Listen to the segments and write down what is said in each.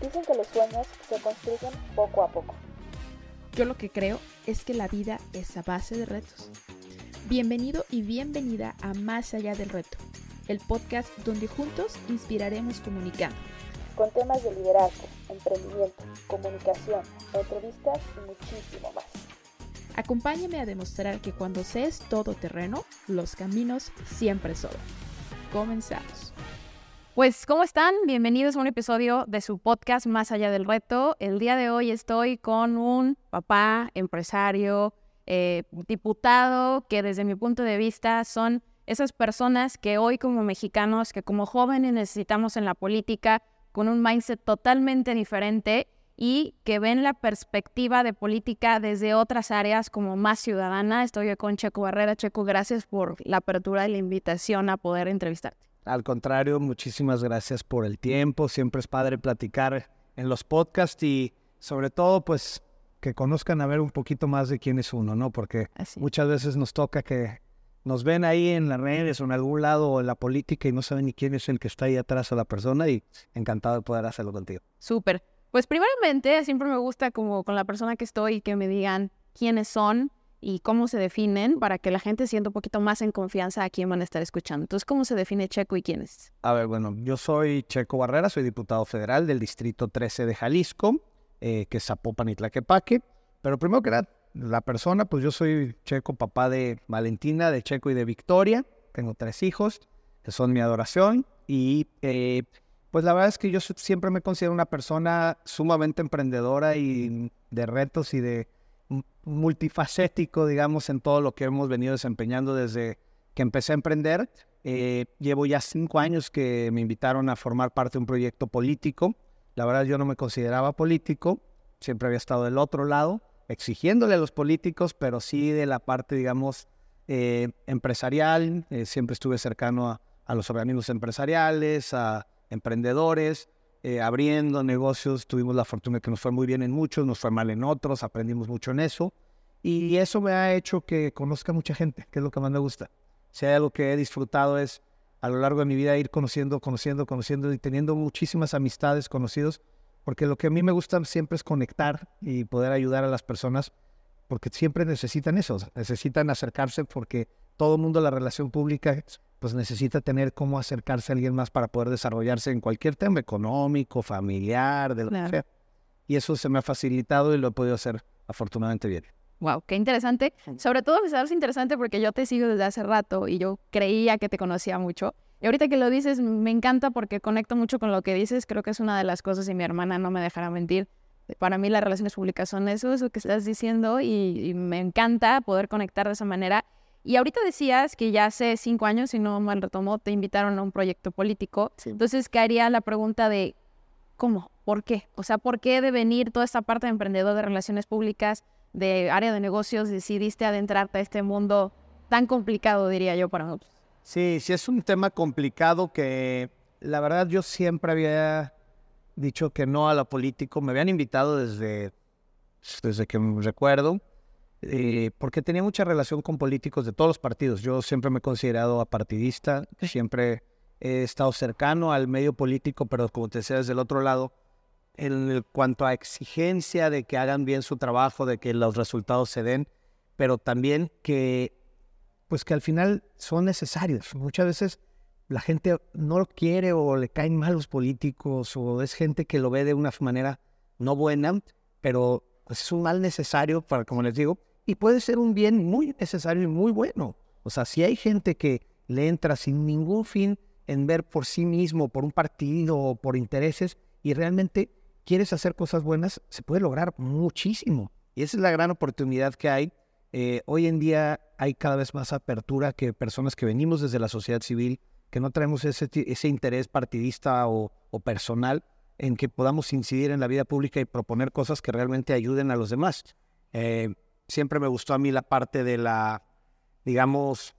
Dicen que los sueños se construyen poco a poco. Yo lo que creo es que la vida es a base de retos. Bienvenido y bienvenida a Más allá del reto, el podcast donde juntos inspiraremos comunicando. Con temas de liderazgo, emprendimiento, comunicación, entrevistas y muchísimo más. Acompáñame a demostrar que cuando se es todo terreno, los caminos siempre sobran. Comenzamos. Pues, ¿cómo están? Bienvenidos a un episodio de su podcast Más allá del reto. El día de hoy estoy con un papá, empresario, eh, diputado, que desde mi punto de vista son esas personas que hoy como mexicanos, que como jóvenes necesitamos en la política, con un mindset totalmente diferente y que ven la perspectiva de política desde otras áreas como más ciudadana. Estoy con Checo Barrera. Checo, gracias por la apertura y la invitación a poder entrevistarte. Al contrario, muchísimas gracias por el tiempo. Siempre es padre platicar en los podcasts y sobre todo, pues, que conozcan a ver un poquito más de quién es uno, ¿no? Porque muchas veces nos toca que nos ven ahí en las redes o en algún lado o en la política y no saben ni quién es el que está ahí atrás a la persona y encantado de poder hacerlo contigo. Súper. Pues primeramente, siempre me gusta como con la persona que estoy que me digan quiénes son, y cómo se definen para que la gente sienta un poquito más en confianza a quién van a estar escuchando. Entonces, ¿cómo se define Checo y quién es? A ver, bueno, yo soy Checo Barrera, soy diputado federal del Distrito 13 de Jalisco, eh, que es Zapopan y Tlaquepaque. Pero primero que nada, la persona, pues yo soy Checo, papá de Valentina, de Checo y de Victoria. Tengo tres hijos, que son mi adoración. Y eh, pues la verdad es que yo siempre me considero una persona sumamente emprendedora y de retos y de multifacético, digamos, en todo lo que hemos venido desempeñando desde que empecé a emprender. Eh, llevo ya cinco años que me invitaron a formar parte de un proyecto político. La verdad yo no me consideraba político, siempre había estado del otro lado, exigiéndole a los políticos, pero sí de la parte, digamos, eh, empresarial. Eh, siempre estuve cercano a, a los organismos empresariales, a emprendedores. Eh, abriendo negocios, tuvimos la fortuna que nos fue muy bien en muchos, nos fue mal en otros, aprendimos mucho en eso. Y eso me ha hecho que conozca mucha gente, que es lo que más me gusta. Si hay algo que he disfrutado es a lo largo de mi vida ir conociendo, conociendo, conociendo y teniendo muchísimas amistades, conocidos, porque lo que a mí me gusta siempre es conectar y poder ayudar a las personas, porque siempre necesitan eso, necesitan acercarse porque todo el mundo la relación pública pues necesita tener cómo acercarse a alguien más para poder desarrollarse en cualquier tema económico, familiar, de lo que sea. Y eso se me ha facilitado y lo he podido hacer afortunadamente bien. Wow, qué interesante. Sobre todo me parece interesante porque yo te sigo desde hace rato y yo creía que te conocía mucho. Y ahorita que lo dices, me encanta porque conecto mucho con lo que dices. Creo que es una de las cosas y mi hermana no me dejará mentir. Para mí las relaciones públicas son eso, eso que estás diciendo y me encanta poder conectar de esa manera. Y ahorita decías que ya hace cinco años, si no mal retomó, te invitaron a un proyecto político. Entonces, haría la pregunta de, ¿cómo? ¿Por qué? O sea, ¿por qué de venir toda esta parte de emprendedor de relaciones públicas, de área de negocios, decidiste adentrarte a este mundo tan complicado, diría yo, para nosotros? Sí, sí es un tema complicado que la verdad yo siempre había dicho que no a lo político. Me habían invitado desde, desde que me recuerdo eh, porque tenía mucha relación con políticos de todos los partidos. Yo siempre me he considerado apartidista, siempre he estado cercano al medio político, pero como te decía, desde el otro lado, en cuanto a exigencia de que hagan bien su trabajo, de que los resultados se den, pero también que, pues que al final son necesarios. Muchas veces la gente no lo quiere o le caen mal los políticos o es gente que lo ve de una manera no buena, pero pues es un mal necesario para, como les digo, y puede ser un bien muy necesario y muy bueno. O sea, si hay gente que le entra sin ningún fin en ver por sí mismo, por un partido o por intereses, y realmente quieres hacer cosas buenas, se puede lograr muchísimo. Y esa es la gran oportunidad que hay. Eh, hoy en día hay cada vez más apertura que personas que venimos desde la sociedad civil, que no traemos ese, interés partidista o, o personal, en que podamos incidir en la vida pública y proponer cosas que realmente ayuden a los demás. Eh, siempre me gustó a mí la parte de la, digamos,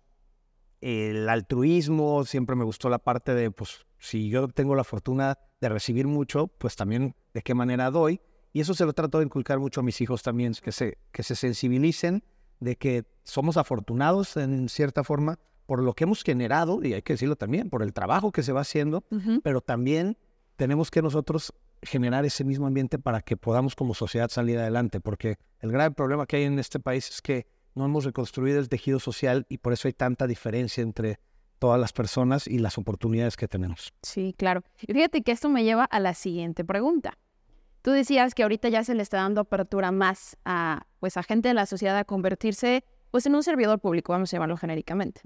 el altruismo, siempre me gustó la parte de, pues, si yo tengo la fortuna de recibir mucho, pues también de qué manera doy. Y eso se lo trato de inculcar mucho a mis hijos también, que se, que se sensibilicen de que somos afortunados en cierta forma por lo que hemos generado, y hay que decirlo también, por el trabajo que se va haciendo, pero también tenemos que nosotros generar ese mismo ambiente para que podamos como sociedad salir adelante, porque el grave problema que hay en este país es que no hemos reconstruido el tejido social y por eso hay tanta diferencia entre todas las personas y las oportunidades que tenemos. Sí, claro. Y fíjate que esto me lleva a la siguiente pregunta. Tú decías que ahorita ya se le está dando apertura más a, pues, a gente de la sociedad a convertirse pues, en un servidor público, vamos a llamarlo genéricamente.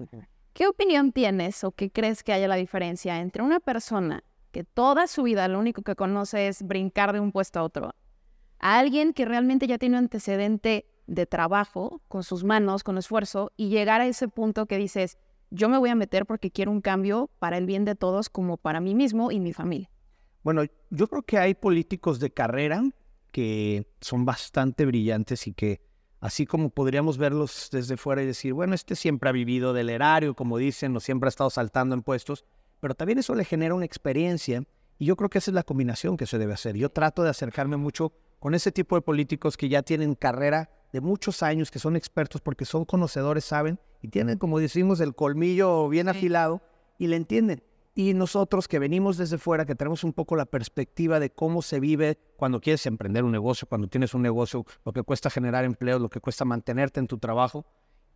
¿Qué opinión tienes o qué crees que haya la diferencia entre una persona que toda su vida lo único que conoce es brincar de un puesto a otro, a alguien que realmente ya tiene un antecedente de trabajo con sus manos, con esfuerzo, y llegar a ese punto que dices, yo me voy a meter porque quiero un cambio para el bien de todos como para mí mismo y mi familia. Bueno, yo creo que hay políticos de carrera que son bastante brillantes y que así como podríamos verlos desde fuera y decir, bueno, este siempre ha vivido del erario, como dicen, o siempre ha estado saltando en puestos, pero también eso le genera una experiencia y yo creo que esa es la combinación que se debe hacer. Yo trato de acercarme mucho con ese tipo de políticos que ya tienen carrera de muchos años, que son expertos porque son conocedores, saben, y tienen, como decimos, el colmillo bien afilado y le entienden. Y nosotros que venimos desde fuera, que tenemos un poco la perspectiva de cómo se vive cuando quieres emprender un negocio, cuando tienes un negocio, lo que cuesta generar empleo, lo que cuesta mantenerte en tu trabajo,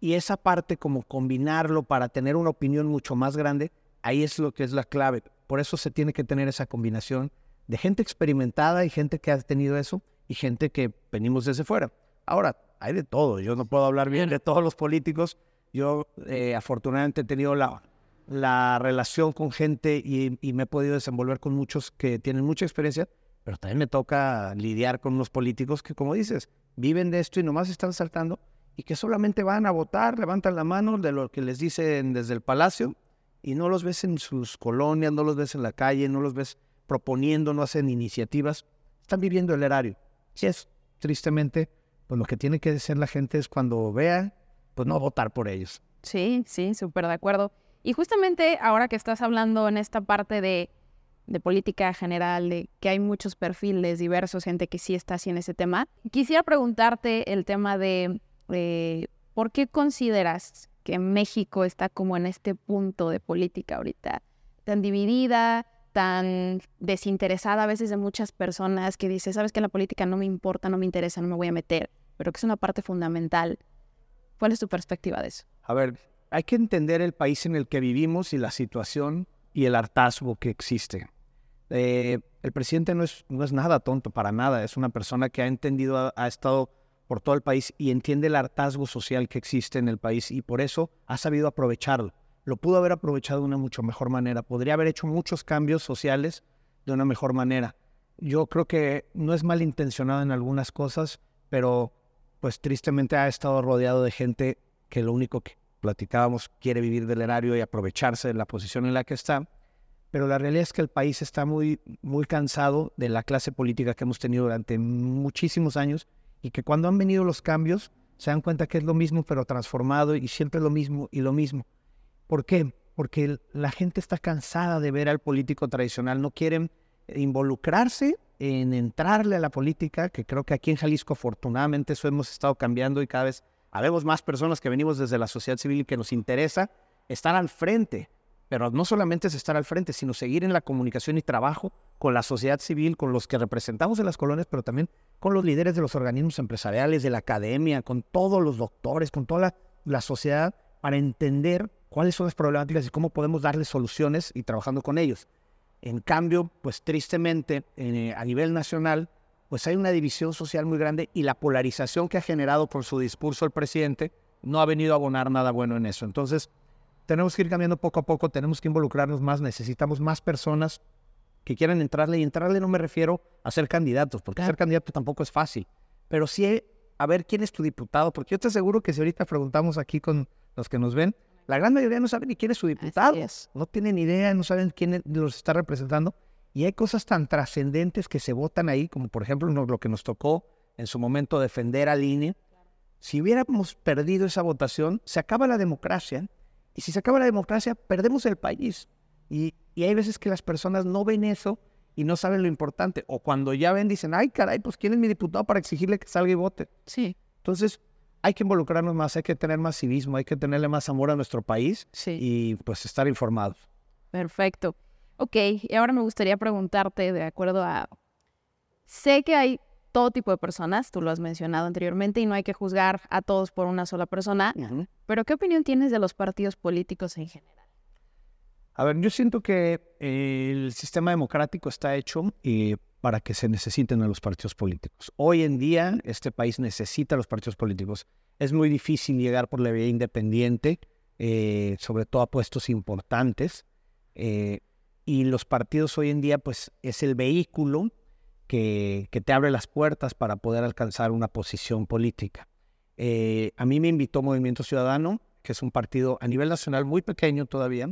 y esa parte como combinarlo para tener una opinión mucho más grande, ahí es lo que es la clave. Por eso se tiene que tener esa combinación de gente experimentada y gente que ha tenido eso y gente que venimos desde fuera. Ahora, hay de todo. Yo no puedo hablar bien de todos los políticos. Yo eh, afortunadamente he tenido la, la relación con gente y, y, me he podido desenvolver con muchos que tienen mucha experiencia, pero también me toca lidiar con unos políticos que, como dices, viven de esto y nomás están saltando y que solamente van a votar, levantan la mano de lo que les dicen desde el palacio y no los ves en sus colonias, no los ves en la calle, no los ves proponiendo, no hacen iniciativas. Están viviendo el erario. Y es, tristemente, pues lo que tiene que hacer la gente es cuando vea, pues no votar por ellos. Sí, sí, súper de acuerdo. Y justamente ahora que estás hablando en esta parte de, de, política general, de que hay muchos perfiles diversos, gente que sí está así en ese tema, quisiera preguntarte el tema de eh, por qué consideras que México está como en este punto de política ahorita, tan dividida, tan desinteresada a veces de muchas personas que dice, sabes que la política no me importa, no me interesa, no me voy a meter, pero que es una parte fundamental. ¿Cuál es tu perspectiva de eso? A ver, hay que entender el país en el que vivimos y la situación y el hartazgo que existe. Eh, el presidente no es, no es nada tonto, para nada. Es una persona que ha entendido, ha, ha estado por todo el país y entiende el hartazgo social que existe en el país y por eso ha sabido aprovecharlo lo pudo haber aprovechado de una mucho mejor manera. Podría haber hecho muchos cambios sociales de una mejor manera. Yo creo que no es malintencionado en algunas cosas, pero pues tristemente ha estado rodeado de gente que lo único que platicábamos quiere vivir del erario y aprovecharse de la posición en la que está. Pero la realidad es que el país está muy, muy cansado de la clase política que hemos tenido durante muchísimos años y que cuando han venido los cambios se dan cuenta que es lo mismo pero transformado y siempre lo mismo y lo mismo. ¿Por qué? Porque la gente está cansada de ver al político tradicional, no quieren involucrarse en entrarle a la política, que creo que aquí en Jalisco afortunadamente eso hemos estado cambiando y cada vez habemos más personas que venimos desde la sociedad civil y que nos interesa estar al frente, pero no solamente es estar al frente, sino seguir en la comunicación y trabajo con la sociedad civil, con los que representamos en las colonias, pero también con los líderes de los organismos empresariales, de la academia, con todos los doctores, con toda la, sociedad, para entender cuáles son las problemáticas y cómo podemos darles soluciones y trabajando con ellos. En cambio, pues tristemente, eh, a nivel nacional, pues hay una división social muy grande y la polarización que ha generado por su discurso el presidente no ha venido a abonar nada bueno en eso. Entonces, tenemos que ir cambiando poco a poco, tenemos que involucrarnos más, necesitamos más personas que quieran entrarle. Y entrarle no me refiero a ser candidatos, porque ser candidato tampoco es fácil, pero sí a ver quién es tu diputado, porque yo te aseguro que si ahorita preguntamos aquí con los que nos ven, la gran mayoría no sabe ni quién es su diputado. No tienen idea, no saben quién los está representando. Y hay cosas tan trascendentes que se votan ahí, como por ejemplo lo que nos tocó en su momento defender al INE. Si hubiéramos perdido esa votación, se acaba la democracia. Y si se acaba la democracia, perdemos el país. Y, y hay veces que las personas no ven eso y no saben lo importante. O cuando ya ven, dicen, ay, caray, pues ¿quién es mi diputado para exigirle que salga y vote? Sí. Entonces, hay que involucrarnos más, hay que tener más civismo, hay que tenerle más amor a nuestro país y pues estar informados. Perfecto. Ok, y ahora me gustaría preguntarte, de acuerdo a sé que hay todo tipo de personas, tú lo has mencionado anteriormente, y no hay que juzgar a todos por una sola persona, pero ¿qué opinión tienes de los partidos políticos en general? A ver, yo siento que el sistema democrático está hecho eh, para que se necesiten a los partidos políticos. Hoy en día este país necesita a los partidos políticos. Es muy difícil llegar por la vía independiente, eh, sobre todo a puestos importantes. Eh, y los partidos hoy en día, pues, es el vehículo que, te abre las puertas para poder alcanzar una posición política. a mí me invitó Movimiento Ciudadano, que es un partido a nivel nacional muy pequeño todavía,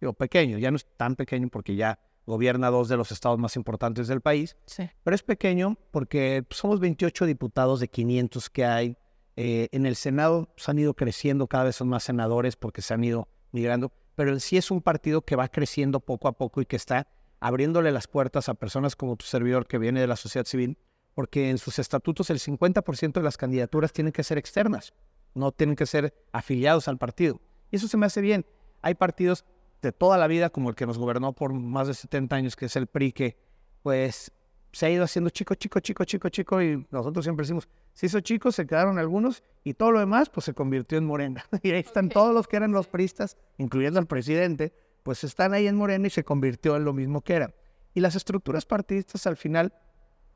digo, pequeño, ya no es tan pequeño porque ya gobierna dos de los estados más importantes del país, pero es pequeño porque somos 28 diputados de 500 que hay. Eh, en el Senado se han ido creciendo, cada vez son más senadores porque se han ido migrando, pero en sí es un partido que va creciendo poco a poco y que está abriéndole las puertas a personas como tu servidor que viene de la sociedad civil, porque en sus estatutos el 50% de las candidaturas tienen que ser externas, no tienen que ser afiliados al partido. Y eso se me hace bien. Hay partidos de toda la vida, como el que nos gobernó por más de 70 años, que es el PRI, que pues se ha ido haciendo chico, chico, chico, chico, chico, y nosotros siempre decimos, se hizo chico, se quedaron algunos, y todo lo demás, pues se convirtió en Morena. y ahí están todos los que eran los pristas, incluyendo al presidente, pues están ahí en Morena y se convirtió en lo mismo que eran. Y las estructuras partidistas al final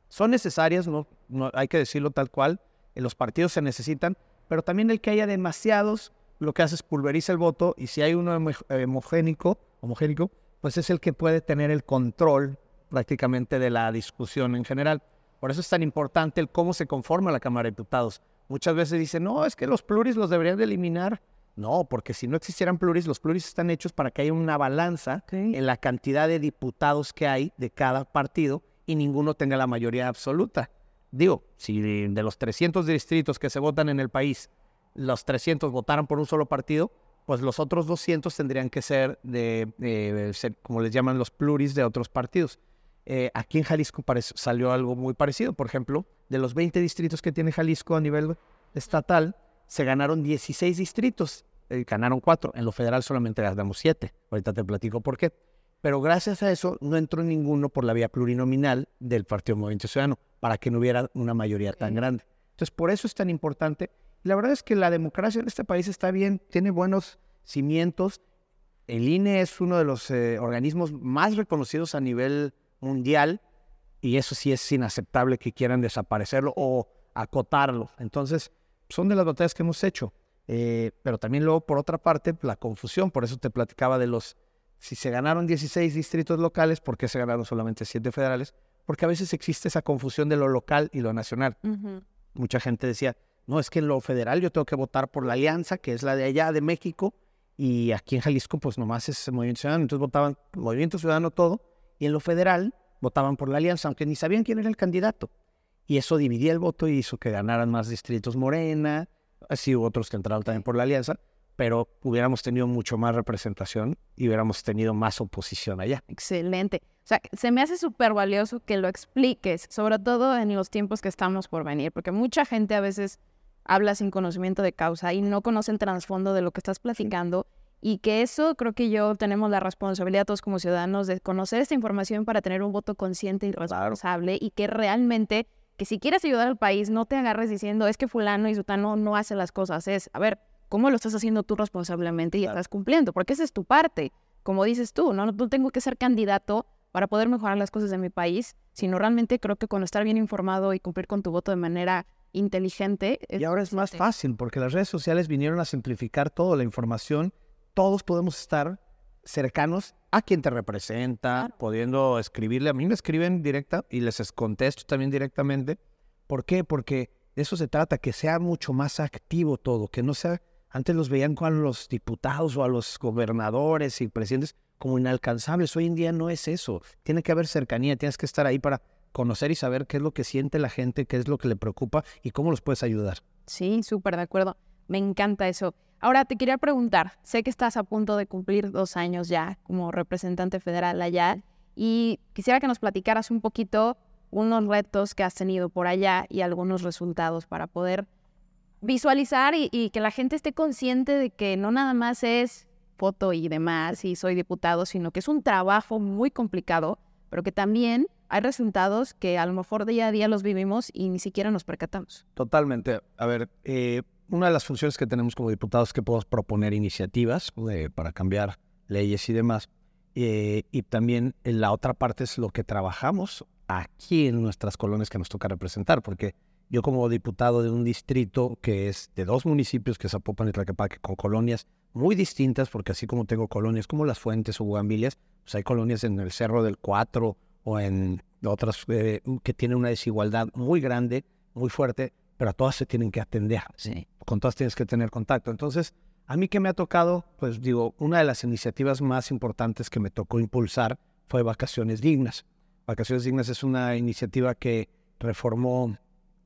son necesarias, no, hay que decirlo tal cual, los partidos se necesitan, pero también el que haya demasiados lo que hace es pulveriza el voto y si hay uno homogénico, homogénico, pues es el que puede tener el control prácticamente de la discusión en general. Por eso es tan importante el cómo se conforma la Cámara de Diputados. Muchas veces dicen, no, es que los pluris los deberían de eliminar. No, porque si no existieran pluris, los pluris están hechos para que haya una balanza en la cantidad de diputados que hay de cada partido y ninguno tenga la mayoría absoluta. Digo, si de los 300 distritos que se votan en el país los 300 votaran por un solo partido, pues los otros 200 tendrían que ser de, como les llaman los pluris de otros partidos. Eh, aquí en Jalisco salió algo muy parecido. Por ejemplo, de los 20 distritos que tiene Jalisco a nivel estatal, se ganaron 16 distritos, eh, ganaron 4. En lo federal solamente ganamos 7. Ahorita te platico por qué. Pero gracias a eso no entró ninguno por la vía plurinominal del Partido Movimiento Ciudadano, para que no hubiera una mayoría tan grande. Entonces, por eso es tan importante la verdad es que la democracia en este país está bien, tiene buenos cimientos. El INE es uno de los eh, organismos más reconocidos a nivel mundial y eso sí es inaceptable que quieran desaparecerlo o acotarlo. Entonces, son de las batallas que hemos hecho. Eh, pero también luego, por otra parte, la confusión. Por eso te platicaba de los, si se ganaron 16 distritos locales, ¿por qué se ganaron solamente 7 federales? Porque a veces existe esa confusión de lo local y lo nacional. Mucha gente decía, no, es que en lo federal yo tengo que votar por la alianza, que es la de allá de México, y aquí en Jalisco pues nomás es Movimiento Ciudadano, entonces votaban Movimiento Ciudadano todo, y en lo federal votaban por la alianza, aunque ni sabían quién era el candidato. Y eso dividía el voto y hizo que ganaran más distritos Morena, hubo otros que entraron también por la alianza, pero hubiéramos tenido mucho más representación y hubiéramos tenido más oposición allá. Excelente. O sea, se me hace súper valioso que lo expliques, sobre todo en los tiempos que estamos por venir, porque mucha gente a veces habla sin conocimiento de causa y no conoce el trasfondo de lo que estás platicando y que eso creo que yo tenemos la responsabilidad todos como ciudadanos de conocer esta información para tener un voto consciente y responsable y que realmente que si quieres ayudar al país no te agarres diciendo es que fulano y sutano no hace las cosas, es a ver, ¿cómo lo estás haciendo tú responsablemente y estás cumpliendo? Porque esa es tu parte, como dices tú, no, no tengo que ser candidato para poder mejorar las cosas de mi país, sino realmente creo que con estar bien informado y cumplir con tu voto de manera inteligente. Y ahora es más fácil porque las redes sociales vinieron a simplificar todo, la información. Todos podemos estar cercanos a quien te representa, pudiendo escribirle. A mí me escriben directa y les contesto también directamente. ¿Por qué? Porque de eso se trata, que sea mucho más activo todo, que no sea... Antes los veían con los diputados o a los gobernadores y presidentes como inalcanzables. Hoy en día no es eso. Tiene que haber cercanía, tienes que estar ahí para conocer y saber qué es lo que siente la gente, qué es lo que le preocupa y cómo los puedes ayudar. Sí, súper de acuerdo. Me encanta eso. Ahora te quería preguntar, sé que estás a punto de cumplir dos años ya como representante federal allá y quisiera que nos platicaras un poquito unos retos que has tenido por allá y algunos resultados para poder visualizar y, que la gente esté consciente de que no nada más es foto y demás y soy diputado, sino que es un trabajo muy complicado, pero que también hay resultados que a lo mejor día a día los vivimos y ni siquiera nos percatamos. Totalmente. A ver, eh, una de las funciones que tenemos como diputados es que podemos proponer iniciativas eh, para cambiar leyes y demás. Eh, y también en la otra parte es lo que trabajamos aquí en nuestras colonias que nos toca representar, porque yo como diputado de un distrito que es de dos municipios, que es Zapopan y Tlaquepaque, con colonias muy distintas, porque así como tengo colonias como Las Fuentes o Bugambilias, pues hay colonias en el Cerro del Cuatro o en otras eh, que tienen una desigualdad muy grande, muy fuerte, pero a todas se tienen que atender. Sí. Con todas tienes que tener contacto. Entonces, a mí que me ha tocado, pues digo, una de las iniciativas más importantes que me tocó impulsar fue Vacaciones Dignas. Vacaciones Dignas es una iniciativa que reformó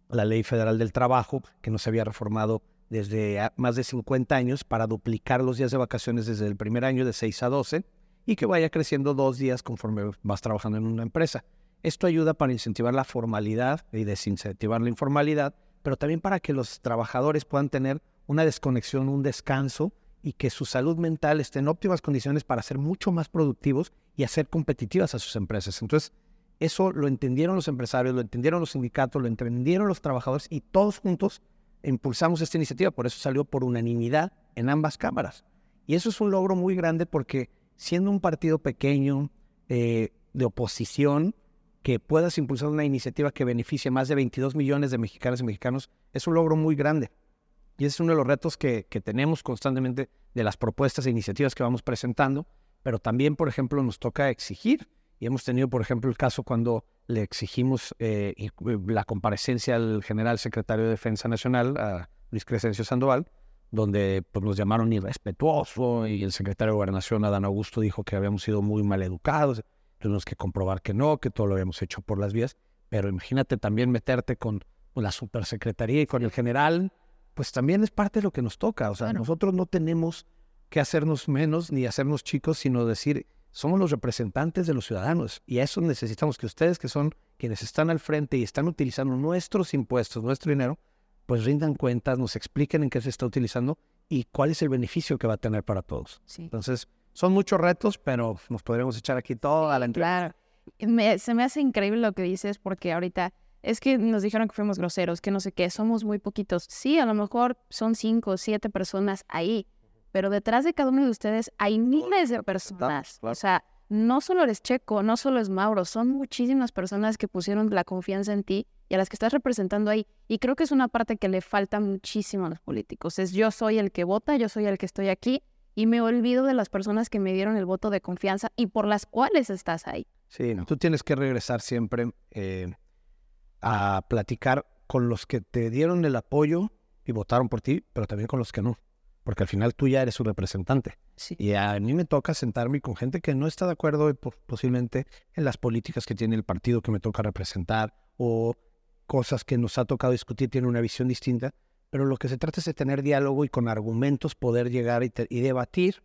la Ley Federal del Trabajo, que no se había reformado desde más de 50 años, para duplicar los días de vacaciones desde el primer año de 6 a 12 y que vaya creciendo dos días conforme vas trabajando en una empresa. Esto ayuda para incentivar la formalidad y desincentivar la informalidad, pero también para que los trabajadores puedan tener una desconexión, un descanso y que su salud mental esté en óptimas condiciones para ser mucho más productivos y hacer competitivas a sus empresas. Entonces, eso lo entendieron los empresarios, lo entendieron los sindicatos, lo entendieron los trabajadores y todos juntos impulsamos esta iniciativa. Por eso salió por unanimidad en ambas cámaras. Y eso es un logro muy grande porque siendo un partido pequeño eh, de oposición, que puedas impulsar una iniciativa que beneficie a más de 22 millones de mexicanas y mexicanos, es un logro muy grande. Y ese es uno de los retos que, tenemos constantemente de las propuestas e iniciativas que vamos presentando, pero también, por ejemplo, nos toca exigir y hemos tenido, por ejemplo, el caso cuando le exigimos eh, eh, la comparecencia al general secretario de Defensa Nacional, a Luis Crescencio Sandoval, donde pues, nos llamaron irrespetuoso y el secretario de Gobernación, Adán Augusto, dijo que habíamos sido muy mal educados. Tuvimos que comprobar que no, que todo lo habíamos hecho por las vías. Pero imagínate también meterte con la supersecretaría y con el general, pues también es parte de lo que nos toca. O sea, nosotros no tenemos que hacernos menos ni hacernos chicos, sino decir, somos los representantes de los ciudadanos y a eso necesitamos que ustedes, que son quienes están al frente y están utilizando nuestros impuestos, nuestro dinero, pues rindan cuentas, nos expliquen en qué se está utilizando y cuál es el beneficio que va a tener para todos. Entonces, son muchos retos, pero nos podríamos echar aquí toda la entrada. Claro. se me hace increíble lo que dices porque ahorita es que nos dijeron que fuimos groseros, que no sé qué, somos muy poquitos. Sí, a lo mejor son cinco o siete personas ahí, pero detrás de cada uno de ustedes hay miles de personas. O sea, no solo eres Checo, no solo es Mauro, son muchísimas personas que pusieron la confianza en ti y a las que estás representando ahí. Y creo que es una parte que le falta muchísimo a los políticos. Es yo soy el que vota, yo soy el que estoy aquí y me olvido de las personas que me dieron el voto de confianza y por las cuales estás ahí. Sí, tú tienes que regresar siempre eh, a platicar con los que te dieron el apoyo y votaron por ti, pero también con los que no porque al final tú ya eres su representante. Y a mí me toca sentarme con gente que no está de acuerdo posiblemente en las políticas que tiene el partido que me toca representar o cosas que nos ha tocado discutir, tiene una visión distinta, pero lo que se trata es de tener diálogo y con argumentos poder llegar y, debatir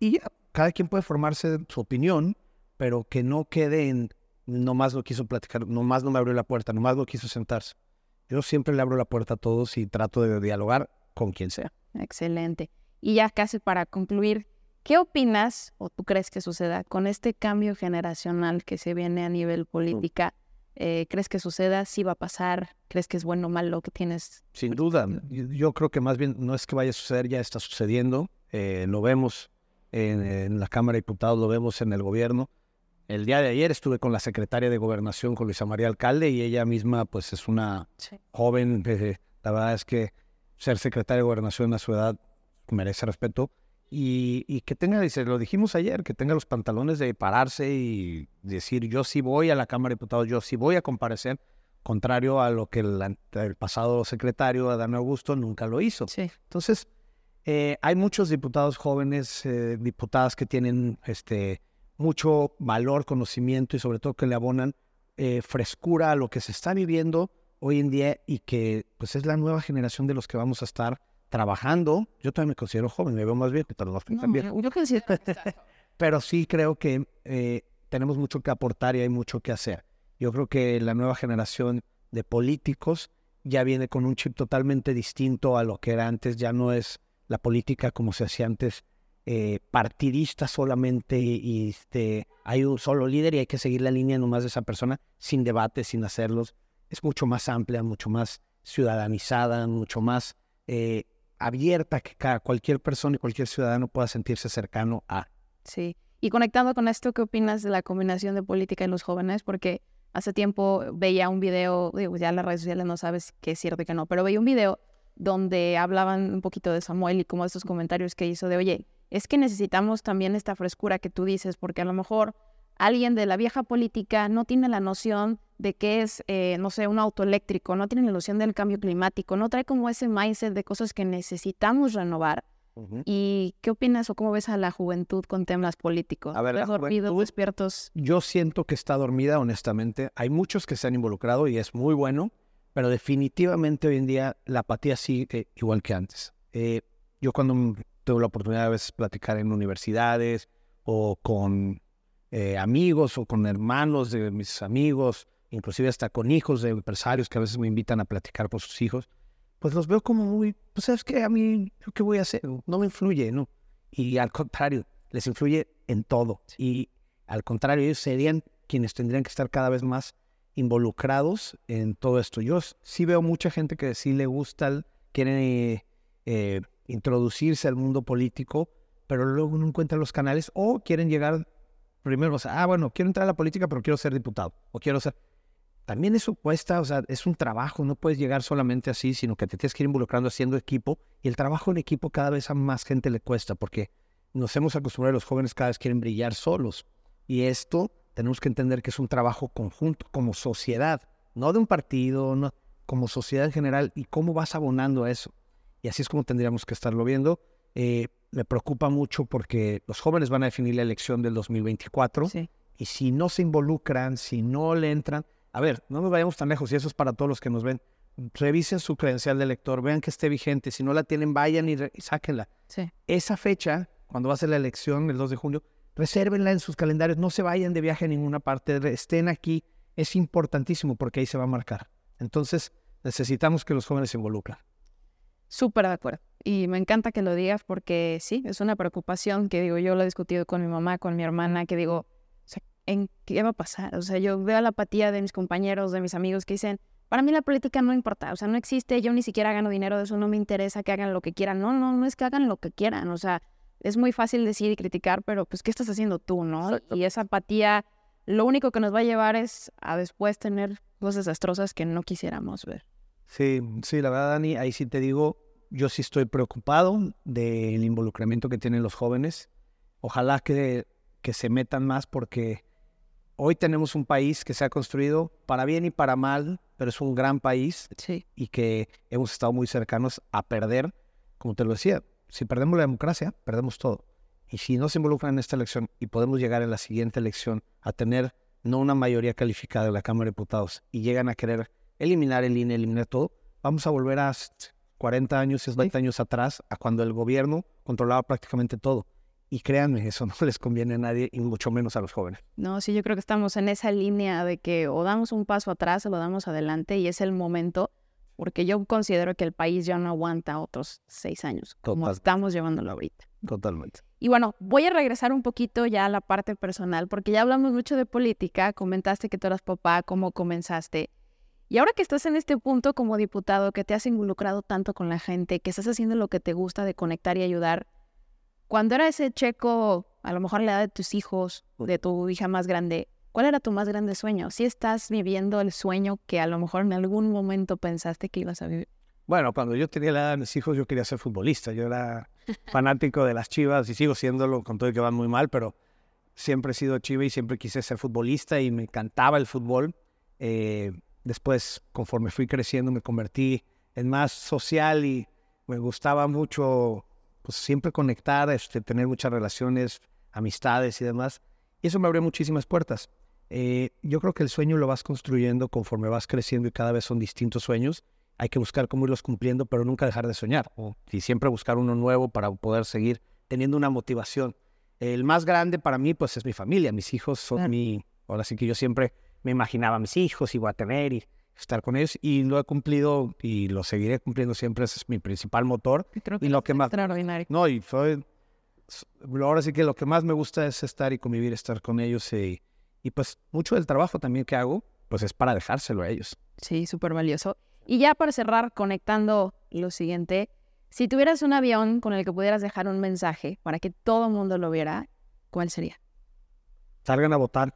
y cada quien puede formarse su opinión, pero que no quede en nomás lo quiso platicar, nomás no me abrió la puerta, nomás lo quiso sentarse. Yo siempre le abro la puerta a todos y trato de dialogar con quien sea. Excelente. Y ya casi para concluir, ¿qué opinas o tú crees que suceda con este cambio generacional que se viene a nivel política? Eh, ¿Crees que suceda? ¿Sí va a pasar? ¿Crees que es bueno o malo lo que tienes? Sin duda. Yo creo que más bien no es que vaya a suceder, ya está sucediendo. Eh, lo vemos en, la Cámara de Diputados, lo vemos en el gobierno. El día de ayer estuve con la secretaria de Gobernación, con Luisa María Alcalde, y ella misma pues es una joven, eh, la verdad es que ser secretario de gobernación a su edad merece respeto y, que tenga, dice, lo dijimos ayer, que tenga los pantalones de pararse y decir yo sí voy a la Cámara de Diputados, yo sí voy a comparecer, contrario a lo que el, pasado secretario, Adán Augusto, nunca lo hizo. Entonces, eh, hay muchos diputados jóvenes, eh, diputadas que tienen este, mucho valor, conocimiento y sobre todo que le abonan eh, frescura a lo que se está viviendo hoy en día y que pues es la nueva generación de los que vamos a estar trabajando. Yo también me considero joven, me veo más bien, pero no, también. Yo creo que pero sí creo que eh, tenemos mucho que aportar y hay mucho que hacer. Yo creo que la nueva generación de políticos ya viene con un chip totalmente distinto a lo que era antes, ya no es la política como se hacía antes eh, partidista solamente y este, hay un solo líder y hay que seguir la línea nomás de esa persona sin debate, sin hacerlos. Es mucho más amplia, mucho más ciudadanizada, mucho más eh, abierta que cualquier persona y cualquier ciudadano pueda sentirse cercano a. Sí. Y conectando con esto, ¿qué opinas de la combinación de política y los jóvenes? Porque hace tiempo veía un video, digo, ya en las redes sociales no sabes qué es cierto y qué no, pero veía un video donde hablaban un poquito de Samuel y como estos comentarios que hizo de, oye, es que necesitamos también esta frescura que tú dices, porque a lo mejor alguien de la vieja política no tiene la noción de qué es, eh, no sé, un auto eléctrico, no tiene la noción del cambio climático, no trae como ese mindset de cosas que necesitamos renovar. ¿Y qué opinas o cómo ves a la juventud con temas políticos? A ver, la dormidos, juventud- despiertos? Yo siento que está dormida, honestamente. Hay muchos que se han involucrado y es muy bueno, pero definitivamente hoy en día la apatía sigue igual que antes. Eh, yo cuando tuve la oportunidad de a veces platicar en universidades o con eh, amigos o con hermanos de mis amigos, inclusive hasta con hijos de empresarios que a veces me invitan a platicar por sus hijos, pues los veo como muy, pues sabes que a mí, ¿yo ¿qué voy a hacer? No me influye, ¿no? Y al contrario, les influye en todo. Y al contrario, ellos serían quienes tendrían que estar cada vez más involucrados en todo esto. Yo sí veo mucha gente que sí le gusta, quiere eh, introducirse al mundo político, pero luego no encuentran los canales o quieren llegar primero, o sea, ah, bueno, quiero entrar a la política, pero quiero ser diputado o quiero ser... También eso cuesta, o sea, es un trabajo, no puedes llegar solamente así, sino que te tienes que ir involucrando haciendo equipo y el trabajo en equipo cada vez a más gente le cuesta porque nos hemos acostumbrado, los jóvenes cada vez quieren brillar solos y esto tenemos que entender que es un trabajo conjunto como sociedad, no de un partido, no, como sociedad en general y cómo vas abonando a eso. Y así es como tendríamos que estarlo viendo. Eh, me preocupa mucho porque los jóvenes van a definir la elección del 2024 Sí. y si no se involucran, si no le entran, a ver, no nos vayamos tan lejos y eso es para todos los que nos ven. Revisen su credencial de elector, vean que esté vigente, si no la tienen, vayan y, y sáquenla. Sí. Esa fecha, cuando va a ser la elección, el 2 de junio, resérvenla en sus calendarios, no se vayan de viaje a ninguna parte, estén aquí, es importantísimo porque ahí se va a marcar. Entonces, necesitamos que los jóvenes se involucren. Súper de acuerdo. Y me encanta que lo digas porque sí, es una preocupación que digo, yo lo he discutido con mi mamá, con mi hermana, que digo, o sea, ¿en qué va a pasar? O sea, yo veo la apatía de mis compañeros, de mis amigos que dicen, para mí la política no importa, o sea, no existe, yo ni siquiera gano dinero de eso, no me interesa que hagan lo que quieran. No, no, no es que hagan lo que quieran, o sea, es muy fácil decir y criticar, pero pues, ¿qué estás haciendo tú, no? Exacto. Y esa apatía, lo único que nos va a llevar es a después tener cosas desastrosas que no quisiéramos ver. Sí, sí, la verdad, Dani, ahí sí te digo, yo sí estoy preocupado del involucramiento que tienen los jóvenes. Ojalá que, que se metan más porque hoy tenemos un país que se ha construido para bien y para mal, pero es un gran país Sí. y que hemos estado muy cercanos a perder, como te lo decía, si perdemos la democracia, perdemos todo. Y si no se involucran en esta elección y podemos llegar en la siguiente elección a tener no una mayoría calificada de la Cámara de Diputados y llegan a querer eliminar el INE, eliminar todo, vamos a volver a 40 años, 50 años atrás, a cuando el gobierno controlaba prácticamente todo. Y créanme, eso no les conviene a nadie y mucho menos a los jóvenes. No, sí, yo creo que estamos en esa línea de que o damos un paso atrás o lo damos adelante y es el momento, porque yo considero que el país ya no aguanta otros seis años, como estamos llevándolo ahorita. Totalmente. Y bueno, voy a regresar un poquito ya a la parte personal, porque ya hablamos mucho de política, comentaste que tú eras papá, cómo comenzaste. Y ahora que estás en este punto como diputado, que te has involucrado tanto con la gente, que estás haciendo lo que te gusta de conectar y ayudar, cuando era ese checo, a lo mejor la edad de tus hijos, de tu hija más grande, ¿cuál era tu más grande sueño? Si estás viviendo el sueño que a lo mejor en algún momento pensaste que ibas a vivir. Bueno, cuando yo tenía la edad de mis hijos, yo quería ser futbolista. Yo era fanático de las chivas y sigo siéndolo con todo que van muy mal, pero siempre he sido chiva y siempre quise ser futbolista y me encantaba el fútbol. Eh, después, conforme fui creciendo, me convertí en más social y me gustaba mucho, pues siempre conectar, este, tener muchas relaciones, amistades y demás. Y eso me abrió muchísimas puertas. Eh, yo creo que el sueño lo vas construyendo conforme vas creciendo y cada vez son distintos sueños hay que buscar cómo irlos cumpliendo, pero nunca dejar de soñar. Y siempre buscar uno nuevo para poder seguir teniendo una motivación. El más grande para mí, pues, es mi familia. Mis hijos son Claro. mi... Ahora sí que yo siempre me imaginaba a mis hijos y voy a tener y estar con ellos. Y lo he cumplido y lo seguiré cumpliendo siempre. Ese es mi principal motor. Creo Y lo que más- extraordinario. No, y soy... ahora sí que lo que más me gusta es estar y convivir, estar con ellos y, y pues mucho del trabajo también que hago, pues es para dejárselo a ellos. Sí, súper valioso. Y ya para cerrar, conectando lo siguiente, si tuvieras un avión con el que pudieras dejar un mensaje para que todo el mundo lo viera, ¿cuál sería? Salgan a votar.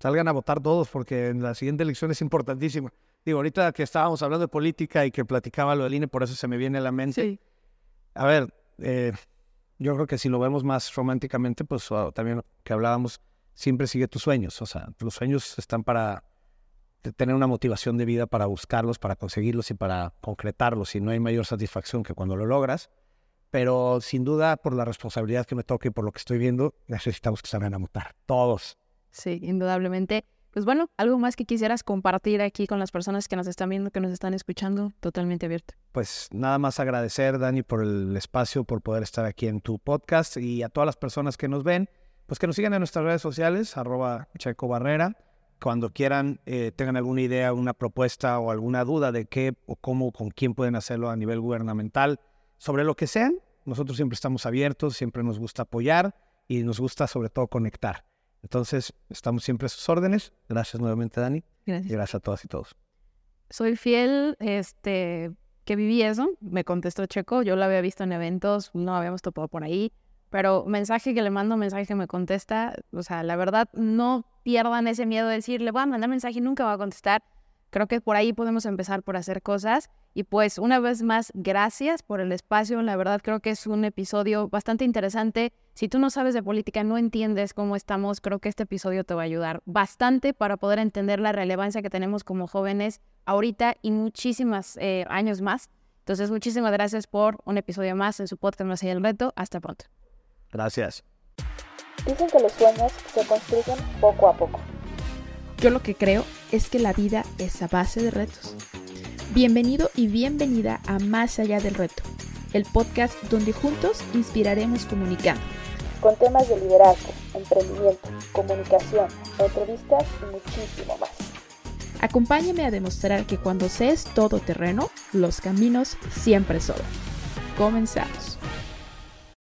Salgan a votar todos porque en la siguiente elección es importantísima. Digo, ahorita que estábamos hablando de política y que platicaba lo del INE, por eso se me viene a la mente. Sí. A ver, eh, yo creo que si lo vemos más románticamente, pues también que hablábamos, siempre sigue tus sueños. O sea, los sueños están para tener una motivación de vida para buscarlos, para conseguirlos y para concretarlos. Y no hay mayor satisfacción que cuando lo logras. Pero sin duda, por la responsabilidad que me toque y por lo que estoy viendo, necesitamos que salgan a votar. Todos. Sí, indudablemente. Pues bueno, algo más que quisieras compartir aquí con las personas que nos están viendo, que nos están escuchando, totalmente abierto. Pues nada más agradecer, Dani, por el espacio, por poder estar aquí en tu podcast y a todas las personas que nos ven, pues que nos sigan en nuestras redes sociales, arroba Checo Barrera. Cuando quieran, eh, tengan alguna idea, una propuesta o alguna duda de qué o cómo, con quién pueden hacerlo a nivel gubernamental, sobre lo que sean, nosotros siempre estamos abiertos, siempre nos gusta apoyar y nos gusta sobre todo conectar. Entonces, estamos siempre a sus órdenes. Gracias nuevamente, Dani. Gracias. Y gracias a todas y todos. Soy fiel, este, que viví eso, me contestó Checo, yo lo había visto en eventos, no habíamos topado por ahí, pero mensaje que le mando, mensaje que me contesta, o sea, la verdad, no pierdan ese miedo de decir, le voy a mandar mensaje y nunca va a contestar. Creo que por ahí podemos empezar por hacer cosas. Y pues una vez más, gracias por el espacio. La verdad creo que es un episodio bastante interesante. Si tú no sabes de política, no entiendes cómo estamos, creo que este episodio te va a ayudar bastante para poder entender la relevancia que tenemos como jóvenes ahorita y muchísimos eh, años más. Entonces, muchísimas gracias por un episodio más en su podcast Más allá del reto. Hasta pronto. Gracias. Dicen que los sueños se construyen poco a poco. Yo lo que creo es que la vida es a base de retos. Bienvenido y bienvenida a Más allá del reto, el podcast donde juntos inspiraremos comunicando. Con temas de liderazgo, emprendimiento, comunicación, entrevistas y muchísimo más. Acompáñame a demostrar que cuando se es todo terreno, los caminos siempre sobran. Comenzamos.